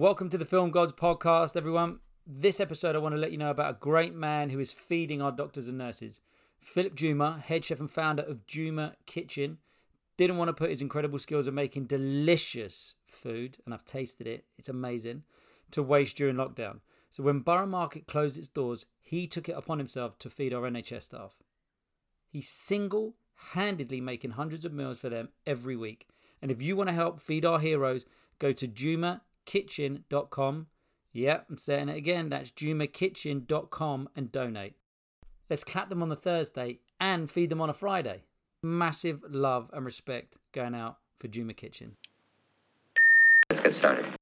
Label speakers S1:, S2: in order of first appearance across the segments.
S1: Welcome to the Film Gods podcast, everyone. This episode, I want to let you know about a great man who is feeding our doctors and nurses. Philip Juma, head chef and founder of Juma Kitchen, didn't want to put his incredible skills of making delicious food, and I've tasted it, it's amazing, to waste during lockdown. So when Borough Market closed its doors, he took it upon himself to feed our NHS staff. He's single handedly making hundreds of meals for them every week. And if you want to help feed our heroes, go to Juma jumakitchen.com. Yep, I'm saying it again. That's jumakitchen.com and donate. Let's clap them on the Thursday and feed them on a Friday. Massive love and respect going out for Juma Kitchen.
S2: Let's get started.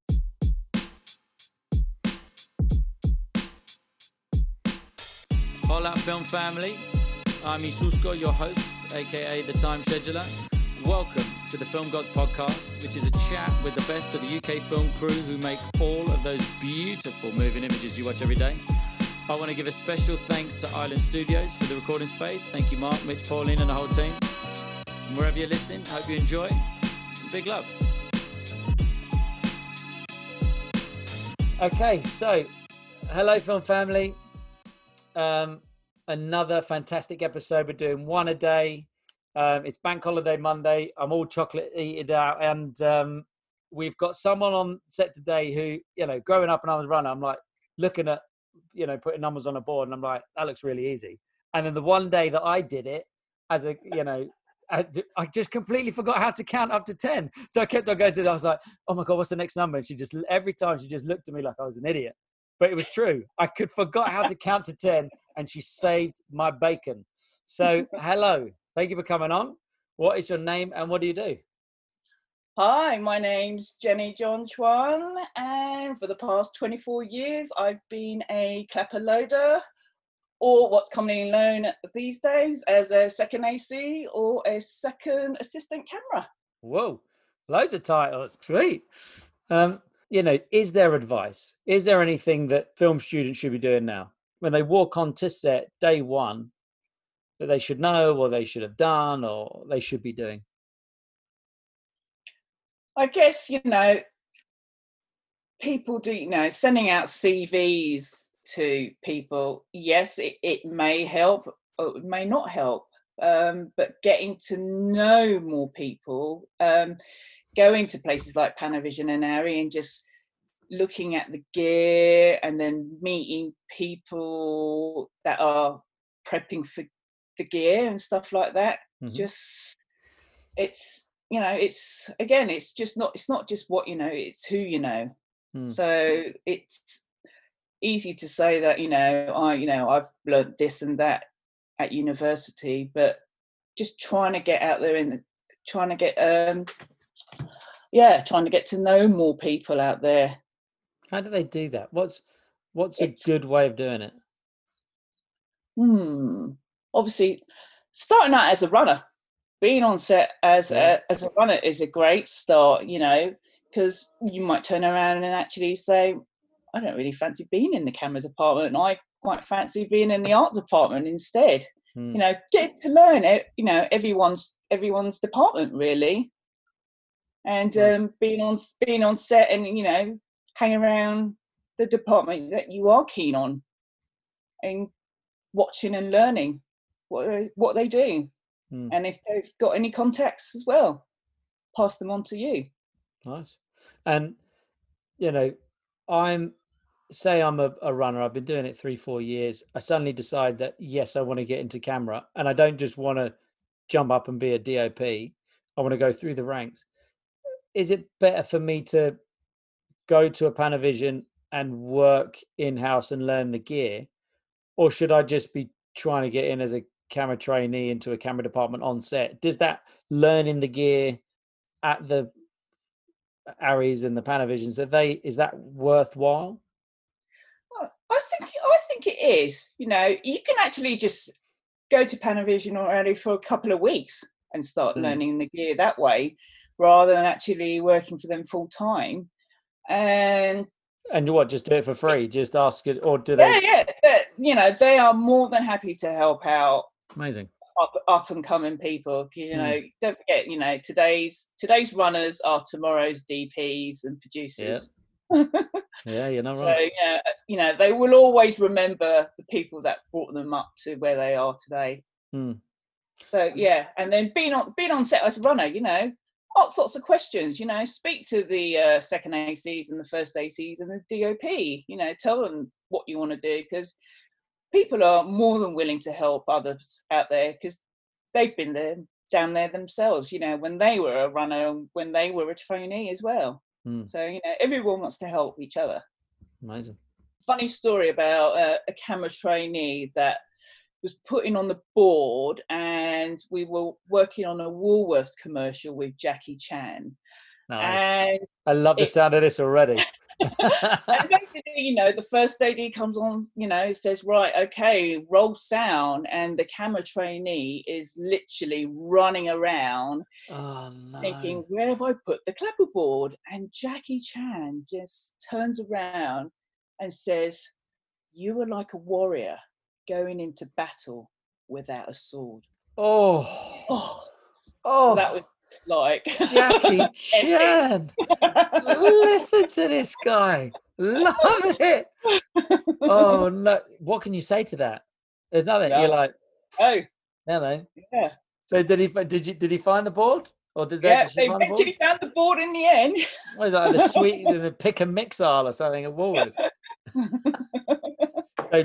S1: Hola, film family. I'm Isusko, your host, aka the Time Scheduler. Welcome to the Film Gods podcast, which is a chat with the best of the UK film crew who make all of those beautiful moving images you watch every day. I want to give a special thanks to Island Studios for the recording space. Thank you, Mark, Mitch, Pauline, and the whole team. And wherever you're listening, hope you enjoy. Big love. Okay, so hello, film family. Um, another fantastic episode. We're doing one a day. Um, it's Bank Holiday Monday. I'm all chocolate eated out, and um, we've got someone on set today who, you know, growing up and I was running, I'm like looking at, you know, putting numbers on a board, and I'm like, that looks really easy. And then the one day that I did it, as a, you know, I, just completely forgot how to count up to ten. So I kept on going to. it. I was like, oh my god, what's the next number? And she just every time she just looked at me like I was an idiot. But it was true. I could forgot how to count to ten, and she saved my bacon. So hello, thank you for coming on. What is your name and what do you do?
S3: Hi, my name's Jenny John Chuan, and for the past 24 years, I've been a clapper loader, or what's commonly known these days as a second AC or a second assistant camera.
S1: Whoa, loads of titles. Sweet. Um, you know, is there advice? Is there anything that film students should be doing now when they walk onto set day one that they should know, or they should have done, or they should be doing?
S3: I guess, you know, people do, you know, sending out CVs to people, yes, it, it may help or it may not help. Um, but getting to know more people, um, going to places like Panavision and Arri and just looking at the gear and then meeting people that are prepping for the gear and stuff like that.
S1: Mhm.
S3: Just it's you know it's again it's just not it's not just what you know it's who you know.
S1: Hmm.
S3: So it's easy to say that you know I you know I've learned this and that at university, but just trying to get out there and trying to get um yeah trying to get to know more people out there
S1: How do they do that? What's what's a good way of doing it?
S3: Hmm. Obviously, starting out as a runner, being on set as a as a runner is a great start. You know, because you might turn around and actually say, "I don't really fancy being in the camera department. I quite fancy being in the art department instead."
S1: Hmm.
S3: You know, get to learn it. You know, everyone's everyone's department really, and
S1: Nice.
S3: um, being on being on set and you know hang around the department that you are keen on, and watching and learning what they, what they do,
S1: Hmm.
S3: and if they've got any contacts as well, pass them on to you.
S1: Nice. And you know, I'm say I'm a, a runner. I've been doing it three, four years. I suddenly decide that yes, I want to get into camera, and I don't just want to jump up and be a DOP. I want to go through the ranks. Is it better for me to go to a Panavision and work in house and learn the gear, or should I just be trying to get in as a camera trainee into a camera department on set? Does that learning the gear at the Arris and the Panavisions, are they is that worthwhile?
S3: I think I think it is. You know, you can actually just go to Panavision or Arri for a couple of weeks and start
S1: Mm.
S3: learning the gear that way, rather than actually working for them full time. And
S1: And what, just do it for free? Just ask it, or do they?
S3: yeah, yeah, but, you know, they are more than happy to help out
S1: Amazing.
S3: up up and coming people. You
S1: Mm.
S3: know, don't forget, you know, today's today's runners are tomorrow's DPs and producers.
S1: Yeah, you're not
S3: so
S1: wrong.
S3: yeah, uh, you know, they will always remember the people that brought them up to where they are today.
S1: Hmm.
S3: So yeah, and then being on being on set as a runner, you know, ask lots of questions. You know, speak to the uh, second ACs and the first ACs and the DOP. You know, tell them what you want to do because people are more than willing to help others out there because they've been there down there themselves. You know, when they were a runner, when they were a trainee as well.
S1: Hmm.
S3: So you know, everyone wants to help each other
S1: Amazing.
S3: funny story about uh, a camera trainee that was putting on the board and we were working on a Woolworths commercial with Jackie Chan.
S1: Nice.
S3: And,
S1: I love the
S3: it-
S1: sound of this already.
S3: And basically, you know, the first AD comes on, you know, says, right, okay, roll sound. And the camera trainee is literally running around
S1: oh no.
S3: thinking, where have I put the clapperboard? And Jackie Chan just turns around and says, You are like a warrior going into battle without a sword.
S1: Oh.
S3: Oh,
S1: Oh.
S3: that was like
S1: Jackie Chan. Listen to this guy. Love it. Oh no. What can you say to that? There's nothing. You're like,
S3: oh
S1: hello.
S3: yeah,
S1: So did he? Did you? Did he find the board? Or did they
S3: yeah. They
S1: find the board?
S3: eventually found the board in the end.
S1: What is that? The sweet, the pick and mix aisle or something at Woolworths. So,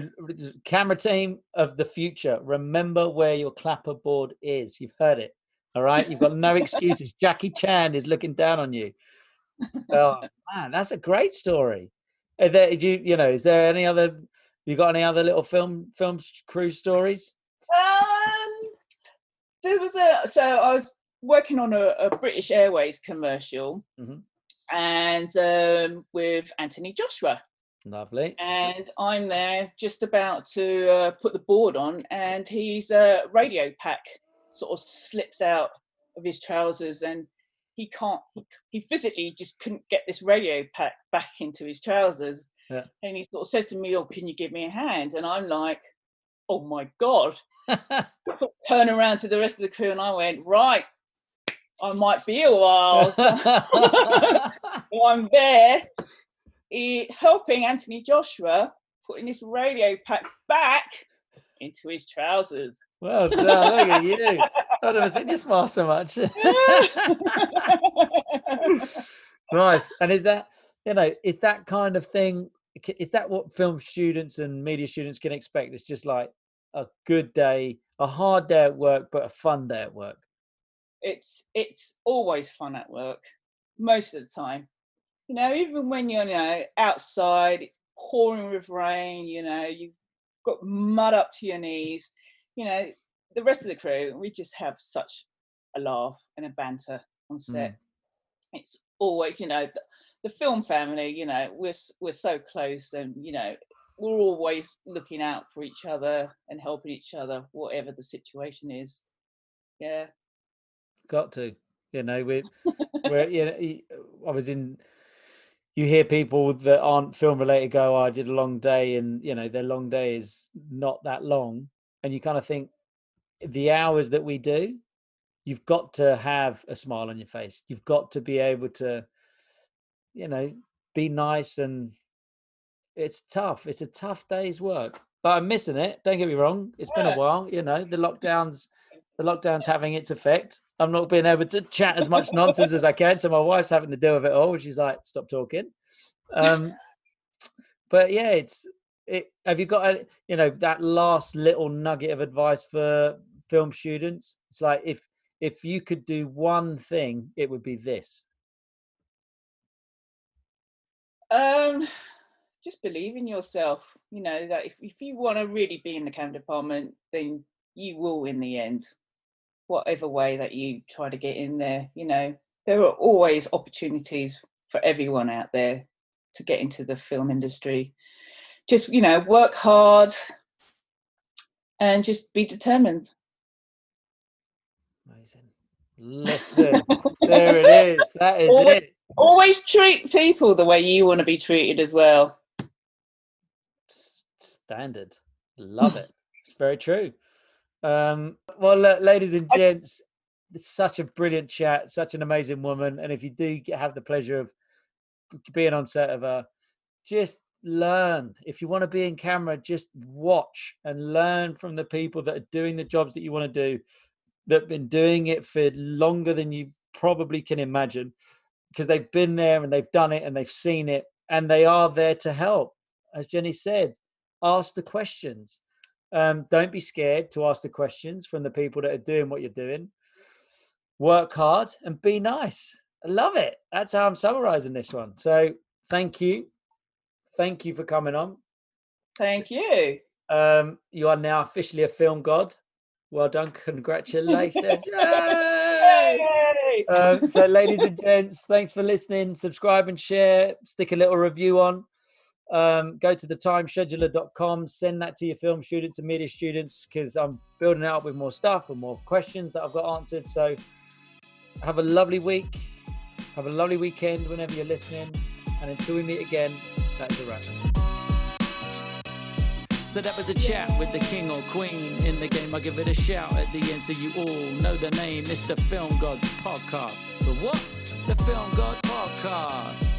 S1: camera team of the future, remember where your clapper board is. You've heard it. All right. You've got no excuses. Jackie Chan is looking down on you. Oh man, that's a great story. Are there, do you, you know, is there any other? You got any other little film film crew stories?
S3: Um, there was a so I was working on a, a British Airways commercial,
S1: Mhm.
S3: and um, with Anthony Joshua,
S1: Lovely.
S3: and I'm there just about to uh, put the board on, and his uh, radio pack sort of slips out of his trousers, and he can't. He, he physically just couldn't get this radio pack back into his trousers,
S1: Yeah.
S3: and he sort of says to me, "Oh, can you give me a hand?" And I'm like, "Oh my god!" turn around to the rest of the crew, and I went, "Right, I might be a while." So I'm there eh, helping Anthony Joshua putting this radio pack back into his trousers.
S1: Well done. Oh, look at you. I've never seen you smile so much. nice. And is that you know is that kind of thing? Is that what film students and media students can expect? It's just like a good day, a hard day at work, but a fun day at work.
S3: it's it's always fun at work most of the time. You know, even when you're you know outside, it's pouring with rain. You know, you've got mud up to your knees. You know, the rest of the crew, we just have such a laugh and a banter on set. Mm. It's always, you know, the, the film family. You know, we're we're so close, and you know, we're always looking out for each other and helping each other, whatever the situation is. Yeah.
S1: Got to, you know, we're. you know, I was in. You hear people that aren't film related go, oh, "I did a long day," and you know their long day is not that long, and you kind of think the hours that we do, you've got to have a smile on your face. You've got to be able to, you know, be nice, and it's tough. It's a tough day's work, but I'm missing it. Don't get me wrong; it's been a while. You know, the lockdowns the lockdown's having its effect. I'm not being able to chat as much nonsense as I can, so my wife's having to deal with it all. And she's like, "Stop talking." Um, but yeah, it's it. Have you got a, you know that last little nugget of advice for film students? It's like if if you could do one thing, it would be this.
S3: Um, just believe in yourself. You know that if if you want to really be in the camera department, then you will in the end. Whatever way that you try to get in there, you know there are always opportunities for everyone out there to get into the film industry. Just you know, work hard and just be determined.
S1: Amazing. Listen, there it is. That is
S3: Always-
S1: it.
S3: Always treat people the way you want to be treated as well.
S1: Standard. Love it. It's very true. Um, well, ladies and gents, it's such a brilliant chat, such an amazing woman. And if you do have the pleasure of being on set of a just learn. If you want to be in camera, just watch and learn from the people that are doing the jobs that you want to do, that have been doing it for longer than you probably can imagine, because they've been there and they've done it and they've seen it and they are there to help. As Jenny said, ask the questions. Um, don't be scared to ask the questions from the people that are doing what you're doing. Work hard and be nice. I love it. That's how I'm summarizing this one. So thank you. Thank you for coming on.
S3: Thank you.
S1: Um, you are now officially a film god. Well done. Congratulations. Um, so, ladies and gents, thanks for listening. Subscribe and share. Stick a little review on. Um, go to the timescheduler.com, send that to your film students and media students because I'm building it up with more stuff and more questions that I've got answered. So, have a lovely week. Have a lovely weekend whenever you're listening. And until we meet again, that is a wrap. So that was a chat with the king or queen. In the game, I give it a shout at the end so you all know the name. It's the Film Gods Podcast. The what? The Film God Podcast.